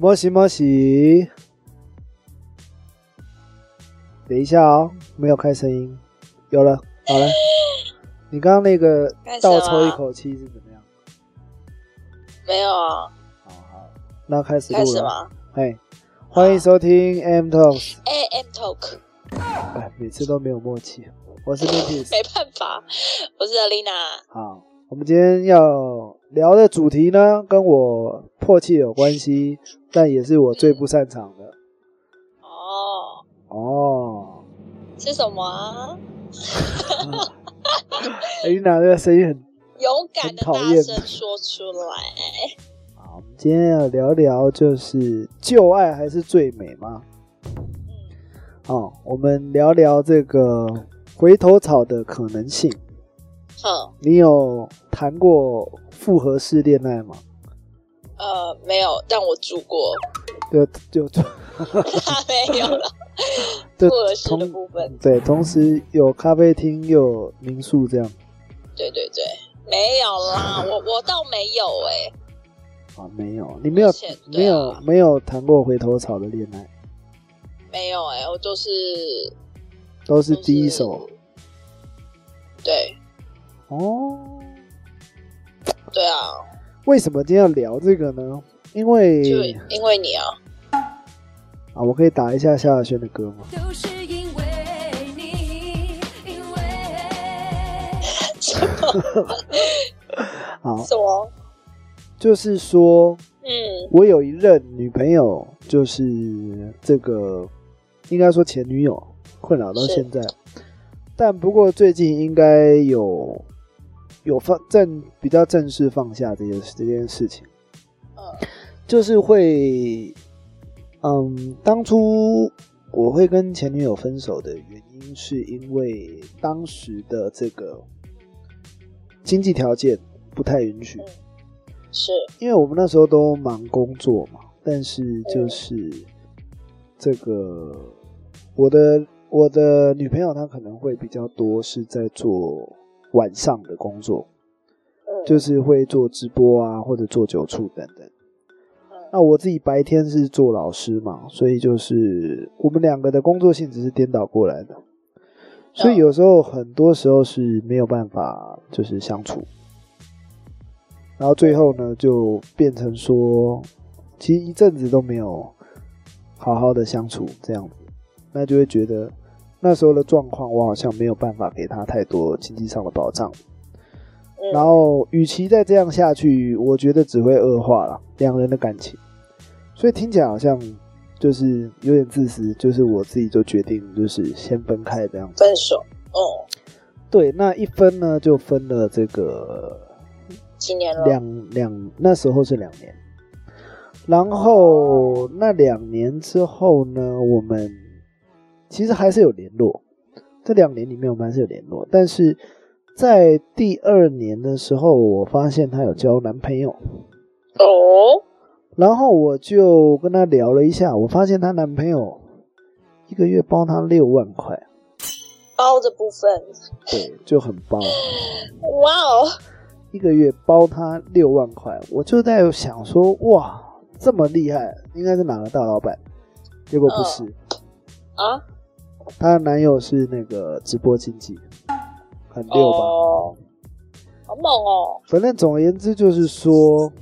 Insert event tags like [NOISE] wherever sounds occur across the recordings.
摩西摩西，等一下哦，没有开声音，有了，好了。[LAUGHS] 你刚刚那个倒抽一口气是怎么样？没有啊。好好，那开始开始吗？嘿，欢迎收听 M Talk。A M Talk。哎，每次都没有默契。我是 Lucas。[LAUGHS] 没办法，我是 Alina。好，我们今天要聊的主题呢，跟我迫切有关系，但也是我最不擅长的。哦。哦。是什么啊？[LAUGHS] Alina 这个声音很 [LAUGHS] 勇敢的大声说出来。好，我们今天要聊聊，就是旧爱还是最美吗？哦，我们聊聊这个回头草的可能性。嗯，你有谈过复合式恋爱吗？呃，没有，但我住过。就就就，[LAUGHS] 没有了。复合式的部分，对，同时有咖啡厅又有民宿这样。对对对，没有啦，我 [LAUGHS] 我倒没有哎。啊，没有，你没有没有没有谈过回头草的恋爱。没有哎，我就是都是第一手。对。哦。对啊。为什么今天要聊这个呢？因为就因为你啊。啊，我可以打一下萧亚轩的歌吗？[LAUGHS] 好。什么？就是说，嗯，我有一任女朋友，就是这个，应该说前女友，困扰到现在。但不过最近应该有有放正比较正式放下这件这件事情。嗯，就是会。嗯，当初我会跟前女友分手的原因，是因为当时的这个经济条件不太允许。是，因为我们那时候都忙工作嘛，但是就是这个我的我的女朋友她可能会比较多是在做晚上的工作，就是会做直播啊，或者做酒处等等。那我自己白天是做老师嘛，所以就是我们两个的工作性质是颠倒过来的，所以有时候很多时候是没有办法就是相处，然后最后呢就变成说，其实一阵子都没有好好的相处这样子，那就会觉得那时候的状况我好像没有办法给他太多经济上的保障。然后，与其再这样下去，我觉得只会恶化了两人的感情。所以听起来好像就是有点自私，就是我自己就决定就是先分开这样子。分手，哦，对，那一分呢就分了这个几年了？两两那时候是两年，然后那两年之后呢，我们其实还是有联络。这两年里面我们还是有联络，但是。在第二年的时候，我发现她有交男朋友。哦，然后我就跟她聊了一下，我发现她男朋友一个月包她六万块，包的部分。对就很包，哇哦，一个月包她六万块，我就在想说哇，这么厉害，应该是哪个大老板？结果不是。啊，她的男友是那个直播经纪。很六吧，好猛哦！反正总而言之就是说，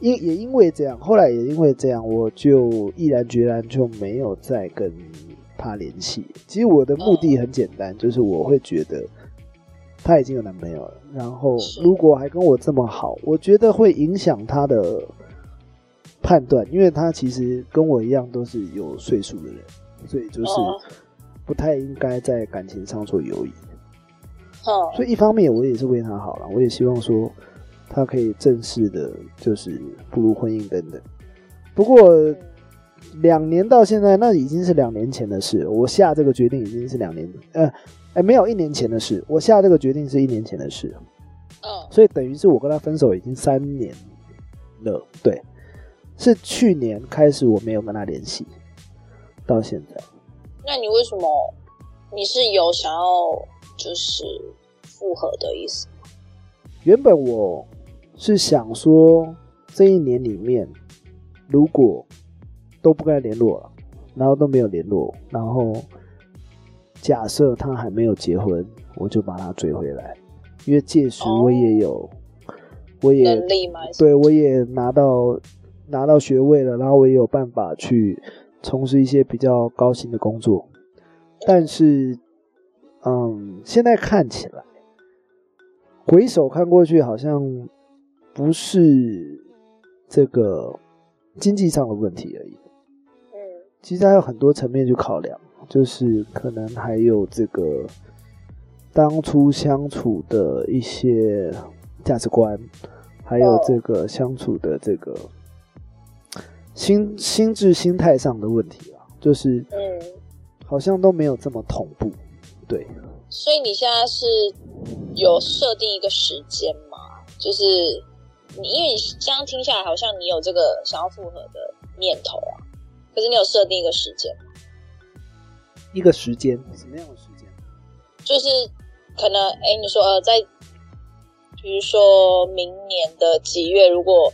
因也因为这样，后来也因为这样，我就毅然决然就没有再跟她联系。其实我的目的很简单，就是我会觉得她已经有男朋友了，然后如果还跟我这么好，我觉得会影响她的判断，因为她其实跟我一样都是有岁数的人，所以就是不太应该在感情上做犹豫。所以一方面我也是为他好了，我也希望说他可以正式的，就是步入婚姻等等。不过两年到现在，那已经是两年前的事。我下这个决定已经是两年，呃，哎，没有一年前的事。我下这个决定是一年前的事。嗯，所以等于是我跟他分手已经三年了。对，是去年开始我没有跟他联系，到现在。那你为什么？你是有想要就是？复合的意思。原本我是想说，这一年里面如果都不该联络了，然后都没有联络，然后假设他还没有结婚，我就把他追回来，因为届时我也有，我也能力吗？对我也拿到拿到学位了，然后我也有办法去从事一些比较高薪的工作，但是，嗯，现在看起来，回首看过去，好像不是这个经济上的问题而已。嗯其实还有很多层面去考量，就是可能还有这个当初相处的一些价值观，还有这个相处的这个心心智心态上的问题啊，就是嗯，好像都没有这么同步。对，所以你现在是有设定一个时间吗？就是你，因为你这样听下来，好像你有这个想要复合的念头啊，可是你有设定一个时间吗，一个时间，什么样的时间？就是可能，哎，你说呃，在比如说明年的几月，如果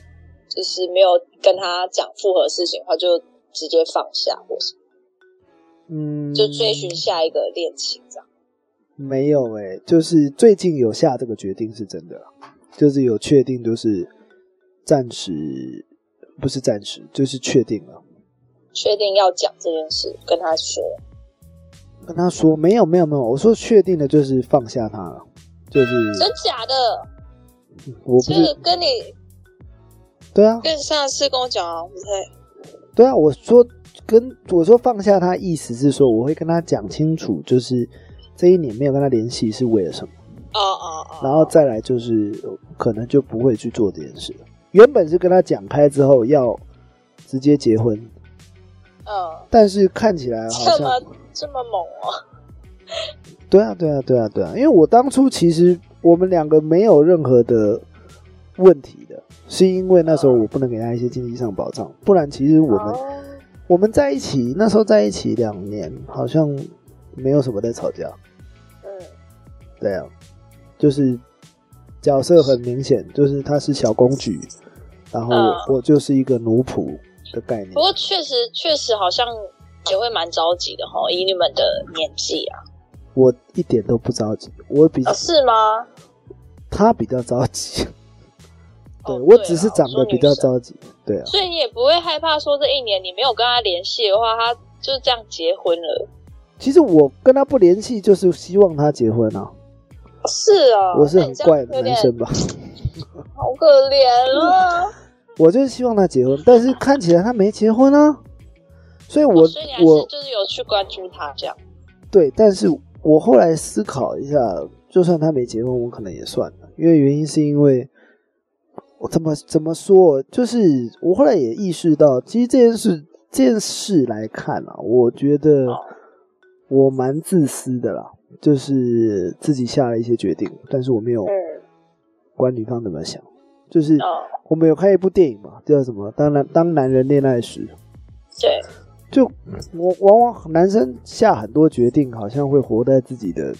就是没有跟他讲复合事情的话，就直接放下，或是嗯，就追寻下一个恋情这样。没有诶、就是最近有下这个决定是真的啦，就是有确定，就是暂时不是暂时，就是确定了。确定要讲这件事，跟他说。跟他说没有没有没有，我说确定的就是放下他了，就是真假的？我不这个是跟你对啊。跟上次跟我讲啊，不太对啊，我说跟我说放下他，意思是说我会跟他讲清楚，就是这一年没有跟他联系是为了什么。哦哦哦，然后再来就是呃可能就不会去做这件事了。原本是跟他讲开之后要直接结婚，嗯，但是看起来好这像么这么猛哦，对啊对啊对啊对啊，因为我当初其实我们两个没有任何的问题的，是因为那时候我不能给他一些经济上保障，不然其实我们、哦我们在一起那时候在一起两年，好像没有什么在吵架。嗯对啊，就是角色很明显，就是他是小公举，然后嗯我就是一个奴仆的概念不。过确实确实好像也会蛮着急的哈，以你们的年纪啊，我一点都不着急，我比啊是吗？他比较着急。对哦我只是长得比较着急，对啊，所以你也不会害怕说这一年你没有跟他联系的话，他就这样结婚了。其实我跟他不联系，就是希望他结婚啊。是啊，我是很怪的男生吧？[LAUGHS] 好可怜啊。[LAUGHS] 我就是希望他结婚，但是看起来他没结婚啊。所以我，我就是有去关注他这样。对，但是我后来思考一下，就算他没结婚，我可能也算了，因为原因是因为我怎么怎么说，就是我后来也意识到，其实这件事这件事来看啊，我觉得哦我蛮自私的啦，就是自己下了一些决定，但是我没有嗯管女方怎么想，就是哦，我们有看一部电影嘛，叫什么？当男当男人恋爱时，对，就我往往男生下很多决定，好像会活在自己的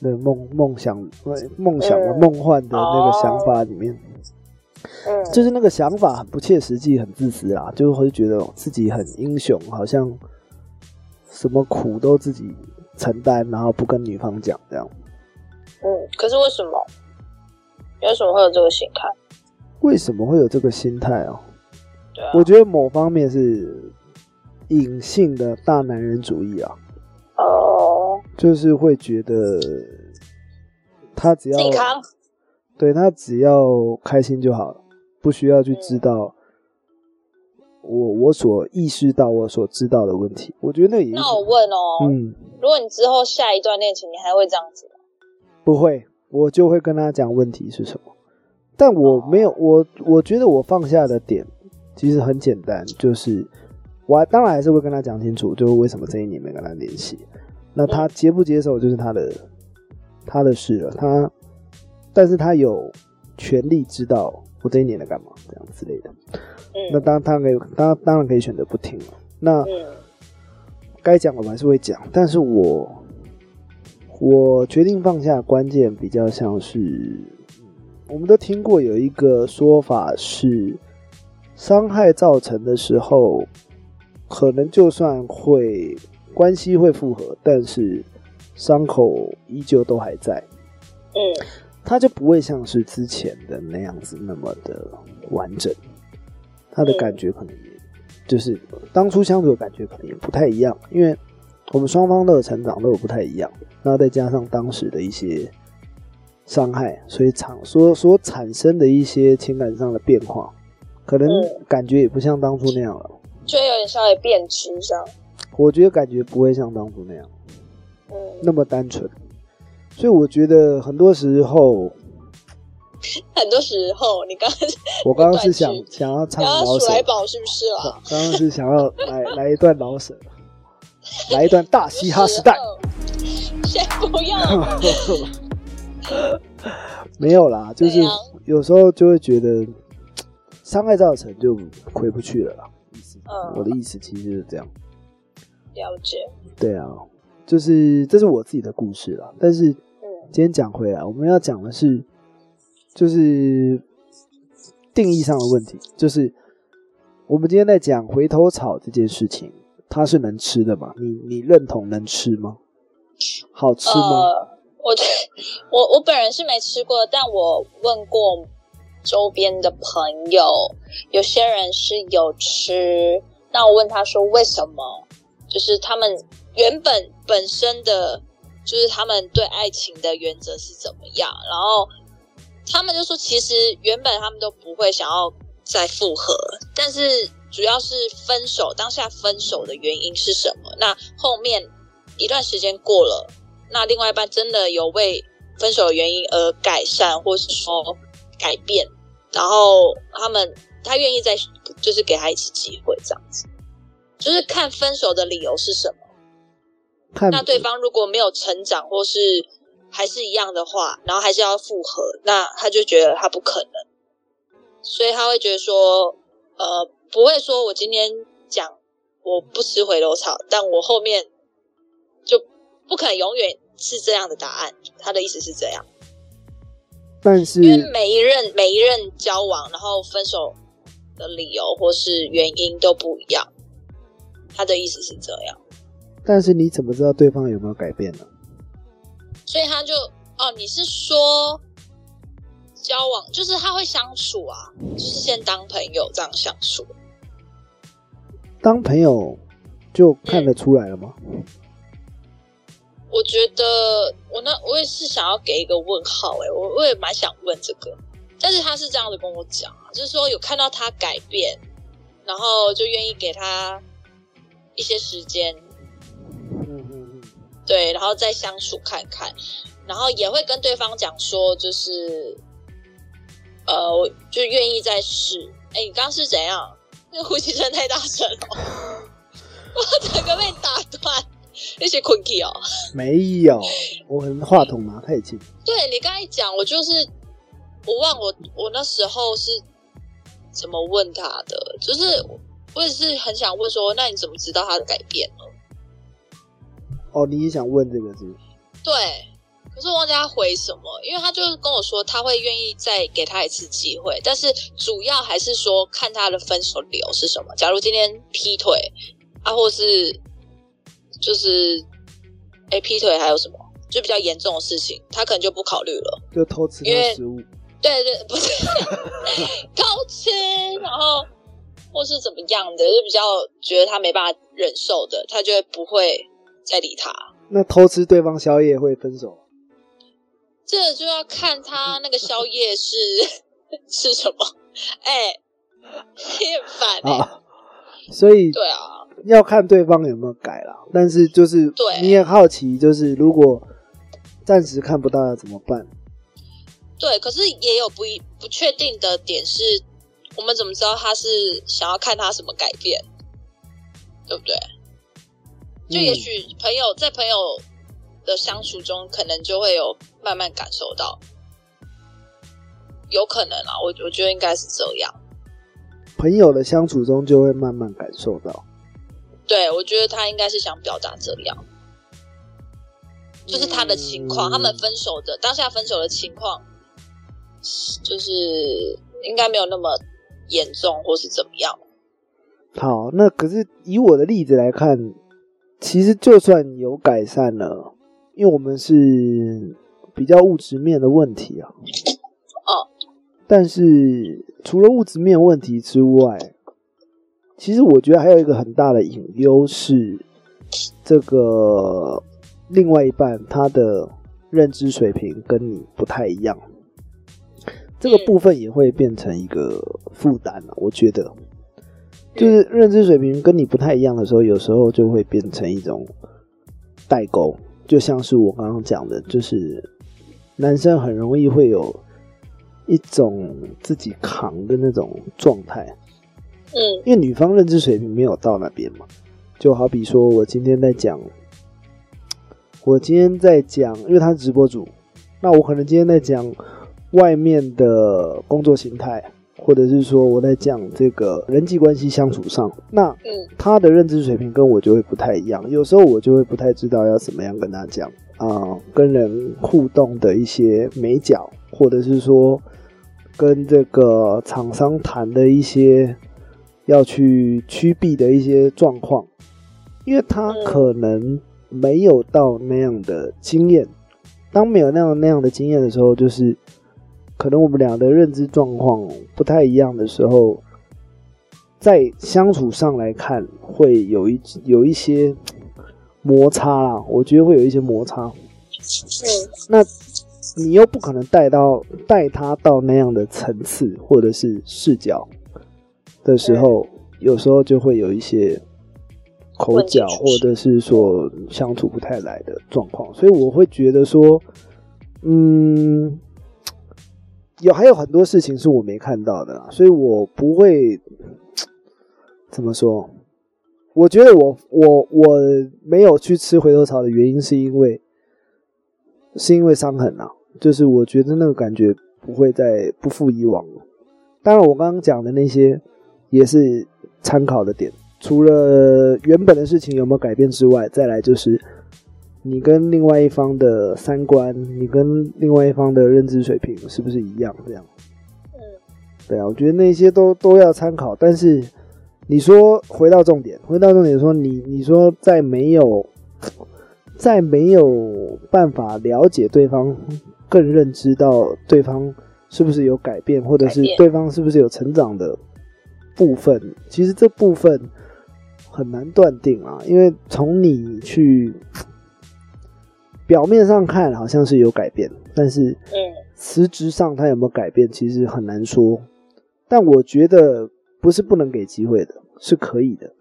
那梦梦想、梦想的嗯梦幻的那个想法里面，嗯，就是那个想法很不切实际、很自私啦，就会觉得自己很英雄，好像什么苦都自己承担，然后不跟女方讲这样。嗯，可是为什么？你为什么会有这个心态？为什么会有这个心态啊？对啊，我觉得某方面是隐性的大男人主义啊。哦，就是会觉得他只要自己扛，对他只要开心就好了，不需要去知道我我所意识到我所知道的问题。我觉得那也那我问哦，嗯如果你之后下一段恋情，你还会这样子吗？不会，我就会跟他讲问题是什么。但我没有我我觉得我放下的点其实很简单，就是我还当然还是会跟他讲清楚，就是为什么这一年没跟他联系。那他接不接受就是他的他的事了，他但是他有权利知道我这一年在干嘛，这样之类的。那嗯当当然可以，当当然可以选择不听了。那嗯该讲的我还是会讲，但是我我决定放下，关键比较像是，嗯我们都听过有一个说法是，伤害造成的时候，可能就算会关系会复合，但是伤口依旧都还在，嗯他就不会像是之前的那样子那么的完整，他的感觉可能也就是当初相处的感觉可能也不太一样，因为我们双方的成长都有不太一样，然后再加上当时的一些伤害，所以产所所产生的一些情感上的变化，可能嗯感觉也不像当初那样了。就有点稍微变质这样。我觉得感觉不会像当初那样。嗯，那么单纯，所以我觉得很多时候，[LAUGHS] 很多时候你刚刚我刚刚是想 [LAUGHS] 想要唱老舍，鼠来宝是不是啊？[LAUGHS] 刚刚是想要来来一段老舍，来一段大嘻哈时代。先不要，没有啦，就是有时候就会觉得伤害造成就回不去了啦。意思，嗯。我的意思其实就是这样。了解。对啊，就是这是我自己的故事啦。但是嗯今天讲回来，我们要讲的是，就是定义上的问题，就是我们今天在讲回头草这件事情，它是能吃的吗？你你认同能吃吗？好吃吗？呃，我我我本人是没吃过，但我问过周边的朋友，有些人是有吃。那我问他说为什么？就是他们原本本身的，就是他们对爱情的原则是怎么样？然后他们就说，其实原本他们都不会想要再复合，但是主要是分手当下分手的原因是什么？那后面一段时间过了，那另外一半真的有为分手的原因而改善，或是说改变，然后他们他愿意再就是给他一次机会，这样子，就是看分手的理由是什么。看那对方如果没有成长，或是还是一样的话，然后还是要复合，那他就觉得他不可能，所以他会觉得说，呃，不会说我今天讲我不吃回头草，但我后面就不可能永远是这样的答案。他的意思是这样，但是因为每一任每一任交往，然后分手的理由或是原因都不一样。他的意思是这样。但是你怎么知道对方有没有改变呢？所以他就哦，你是说交往就是他会相处啊，就是先当朋友这样相处。当朋友就看得出来了吗？我觉得我那我也是想要给一个问号诶、我我也蛮想问这个，但是他是这样子跟我讲啊，就是说有看到他改变，然后就愿意给他一些时间，嗯嗯嗯，对，然后再相处看看，然后也会跟对方讲说，就是呃，我就愿意再试。哎，你刚刚是怎样？那个呼吸声太大声了，[LAUGHS] 我整个被打断，那些困 key 哦。没有，我可能话筒拿太近。[LAUGHS] 对你刚才讲，我就是我忘我我那时候是怎么问他的，就是我也是很想问说，那你怎么知道他的改变呢？哦，你也想问这个是不是？对，可是我忘记他回什么，因为他就是跟我说他会愿意再给他一次机会，但是主要还是说看他的分手理由是什么。假如今天劈腿啊，或是就是哎劈腿还有什么，就比较严重的事情，他可能就不考虑了。就偷吃食物。对对，不是 [LAUGHS] 偷吃，然后或是怎么样的，就比较觉得他没办法忍受的，他就会不会再理他。那偷吃对方宵夜会分手？这就要看他那个宵夜是是什么。哎、你很烦哎、啊，所以对啊，要看对方有没有改了。但是就是对你也好奇，就是如果暂时看不到要怎么办？对，可是也有不一不确定的点是，我们怎么知道他是想要看他什么改变，对不对？就也嗯许朋友在朋友的相处中，可能就会有慢慢感受到，有可能啊，我我觉得应该是这样。朋友的相处中就会慢慢感受到。对，我觉得他应该是想表达这样，就是他的情况，嗯他们分手的当下分手的情况，就是应该没有那么严重或是怎么样。好，那可是以我的例子来看，其实就算有改善了，因为我们是比较物质面的问题啊。哦。但是除了物质面问题之外，其实我觉得还有一个很大的隐忧是，这个另外一半他的认知水平跟你不太一样，这个部分也会变成一个负担了。我觉得。就是认知水平跟你不太一样的时候，有时候就会变成一种代沟，就像是我刚刚讲的，就是男生很容易会有一种自己扛的那种状态，嗯，因为女方认知水平没有到那边嘛，就好比说我今天在讲，我今天在讲，因为他是直播主，那我可能今天在讲外面的工作形态。或者是说我在讲这个人际关系相处上，那他的认知水平跟我就会不太一样，有时候我就会不太知道要怎么样跟他讲啊，跟人互动的一些美角，或者是说跟这个厂商谈的一些要去趋避的一些状况，因为他可能没有到那样的经验，当没有那样那样的经验的时候，就是。可能我们俩的认知状况不太一样的时候，在相处上来看，会有一有一些摩擦啦。我觉得会有一些摩擦。嗯，那你又不可能带到带他到那样的层次或者是视角的时候，有时候就会有一些口角，或者是说相处不太来的状况。所以我会觉得说，嗯。有还有很多事情是我没看到的，所以我不会怎么说。我觉得我我我没有去吃回头草的原因，是因为是因为伤痕啊，就是我觉得那个感觉不会再不复以往了。当然，我刚刚讲的那些也是参考的点，除了原本的事情有没有改变之外，再来就是。你跟另外一方的三观，你跟另外一方的认知水平是不是一样？这样，嗯，对啊，我觉得那些都都要参考。但是你说回到重点，回到重点说，你你说在没有在没有办法了解对方，更认知到对方是不是有改变，或者是对方是不是有成长的部分，其实这部分很难断定啊，因为从你去。表面上看好像是有改变，但是，嗯，实质上他有没有改变，其实很难说。但我觉得不是不能给机会的，是可以的。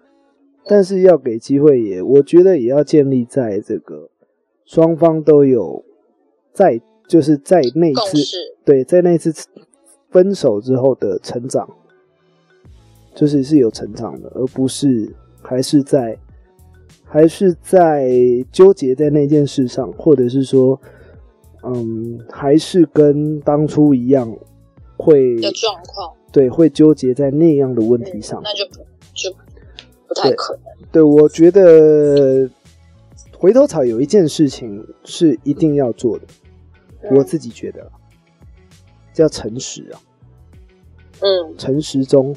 但是要给机会也，我觉得也要建立在这个双方都有在，就是在那次对，在那次分手之后的成长，就是是有成长的，而不是还是在。还是在纠结在那件事上，或者是说，嗯，还是跟当初一样，会的状况，对，会纠结在那样的问题上，那就不就不太可能。对，我觉得回头草有一件事情是一定要做的，我自己觉得叫诚实啊，嗯，诚实中，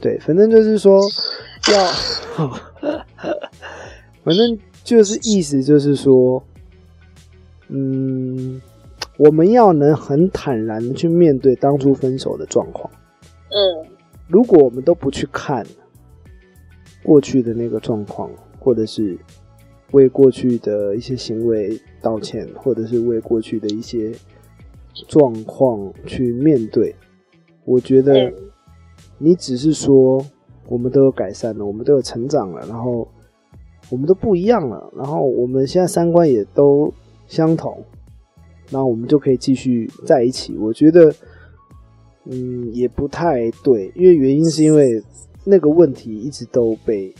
对，反正就是说 [LAUGHS] 要。[LAUGHS] 反正就是意思就是说，嗯，我们要能很坦然的去面对当初分手的状况。嗯，如果我们都不去看过去的那个状况，或者是为过去的一些行为道歉，或者是为过去的一些状况去面对，我觉得你只是说。我们都有改善了，我们都有成长了，然后我们都不一样了，然后我们现在三观也都相同，那我们就可以继续在一起。我觉得，嗯，也不太对，因为原因是因为那个问题一直都被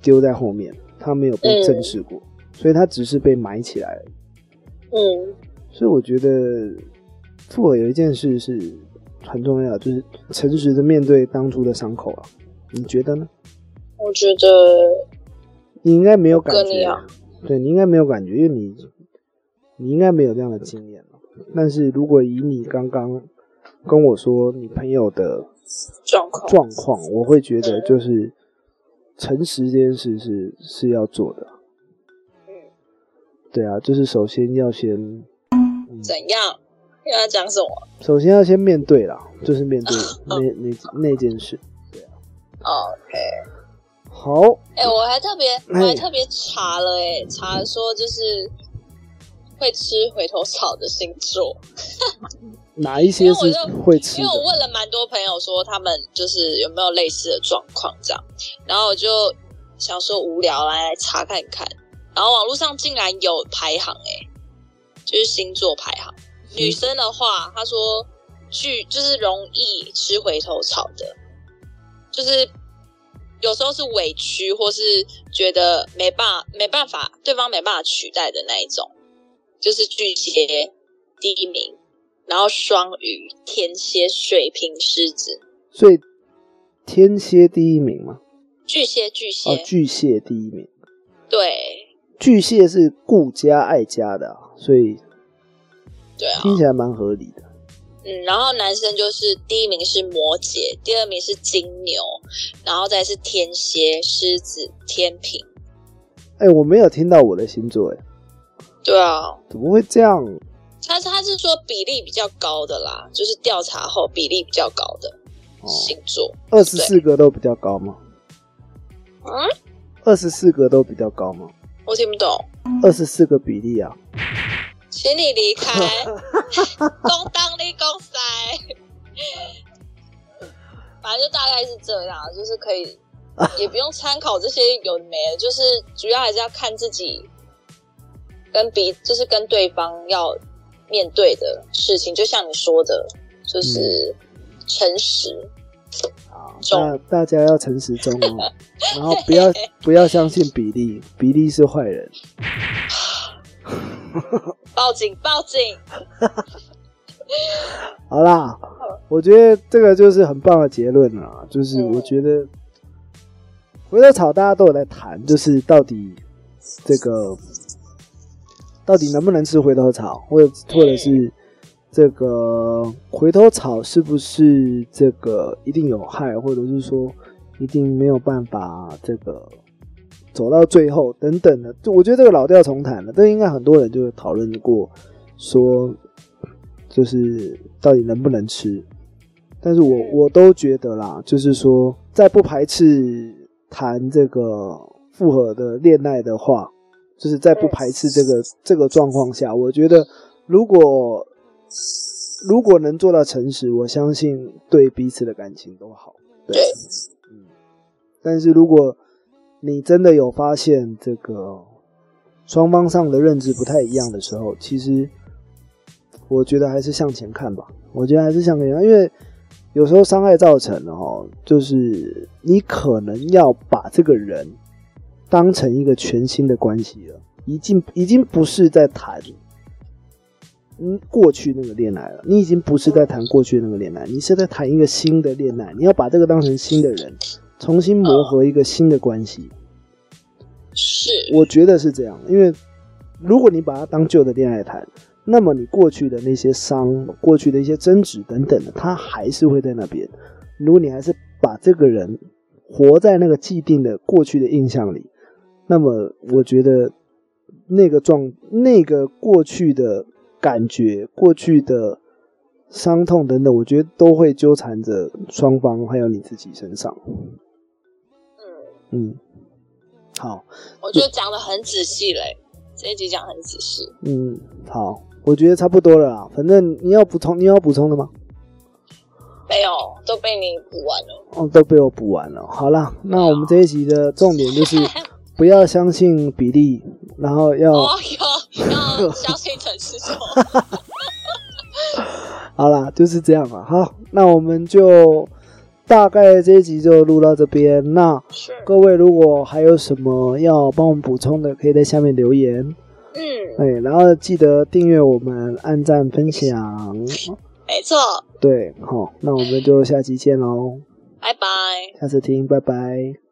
丢在后面，他没有被正视过，所以他只是被埋起来了。嗯，所以我觉得复合有一件事是。很重要，就是诚实的面对当初的伤口啊。你觉得呢？我觉得你应该没有感觉，对你应该没有感觉，因为你你应该没有这样的经验但是如果以你刚刚跟我说你朋友的状况状况，我会觉得就是诚实这件事是是要做的。嗯，对啊，就是首先要先，嗯怎样？要讲什么？首先要先面对啦，[LAUGHS] 就是面对那那那件事。哦，OK。好，哎、我还特别，我哎还特别查了、哎，查说就是会吃回头草的星座，[LAUGHS] 哪一些是因我就会吃的？因为我问了蛮多朋友说他们就是有没有类似的状况这样，然后我就想说无聊来来查看看，然后网络上竟然有排行、哎，就是星座排行。女生的话，她说巨就是容易吃回头草的，就是有时候是委屈或是觉得没办没办法对方没办法取代的那一种，就是巨蟹第一名，然后双鱼、天蝎、水瓶、狮子，所以天蝎第一名吗，巨蟹巨蟹，哦，巨蟹第一名。对。巨蟹是顾家爱家的啊、所以对啊，听起来蛮合理的。嗯，然后男生就是第一名是摩羯，第二名是金牛，然后再是天蝎、狮子、天平。哎、我没有听到我的星座，哎，对啊，怎么会这样？他他是说比例比较高的啦，就是调查后比例比较高的哦，星座。二十四个都比较高吗？嗯，二十四个都比较高吗？我听不懂，二十四个比例啊，请你离开，[LAUGHS] 公当立公塞。反正就大概是这样，就是可以，[LAUGHS] 也不用参考这些有的没的，就是主要还是要看自己跟彼，就是跟对方要面对的事情，就像你说的，就是诚实。啊，大大家要诚实中哦，[LAUGHS] 然后不要不要相信比利，比利是坏人。报警！报警！[LAUGHS] 好啦，我觉得这个就是很棒的结论啦，就是嗯我觉得回头草大家都有在谈，就是到底这个到底能不能吃回头草，或者或者是这个回头草是不是这个一定有害，或者是说一定没有办法这个走到最后等等的，就我觉得这个老调重弹了，这应该很多人就讨论过，说就是到底能不能吃。但是我我都觉得啦，就是说，在不排斥谈这个复合的恋爱的话，就是在不排斥这个这个状况下，我觉得如果如果能做到诚实，我相信对彼此的感情都好。对，嗯，但是如果你真的有发现这个双方上的认知不太一样的时候，其实我觉得还是向前看吧。我觉得还是向前看，因为有时候伤害造成了哦，就是你可能要把这个人当成一个全新的关系了，已经已经不是在谈。嗯，过去那个恋爱了，你已经不是在谈过去那个恋爱，你是在谈一个新的恋爱。你要把这个当成新的人，重新磨合一个新的关系。是，我觉得是这样，因为如果你把它当旧的恋爱谈，那么你过去的那些伤、过去的一些争执等等的，它还是会在那边。如果你还是把这个人活在那个既定的过去的印象里，那么我觉得那个状、那个过去的感觉、过去的伤痛等等，我觉得都会纠缠着双方还有你自己身上。嗯，嗯，好。我觉得讲的很仔细嘞，这一集讲得很仔细。嗯，好，我觉得差不多了啦。反正你要补充，你有要补充的吗？没有，都被你补完了。哦，都被我补完了。好啦，那我们这一集的重点就是 [LAUGHS] 不要相信比例，然后要、要相信陈师兄。好啦，就是这样了。好，那我们就大概这一集就录到这边。那，各位如果还有什么要帮我们补充的，可以在下面留言。嗯，哎，然后记得订阅我们，按赞分享。没错，对，好，那我们就下期见喽。拜拜。下次听，拜拜。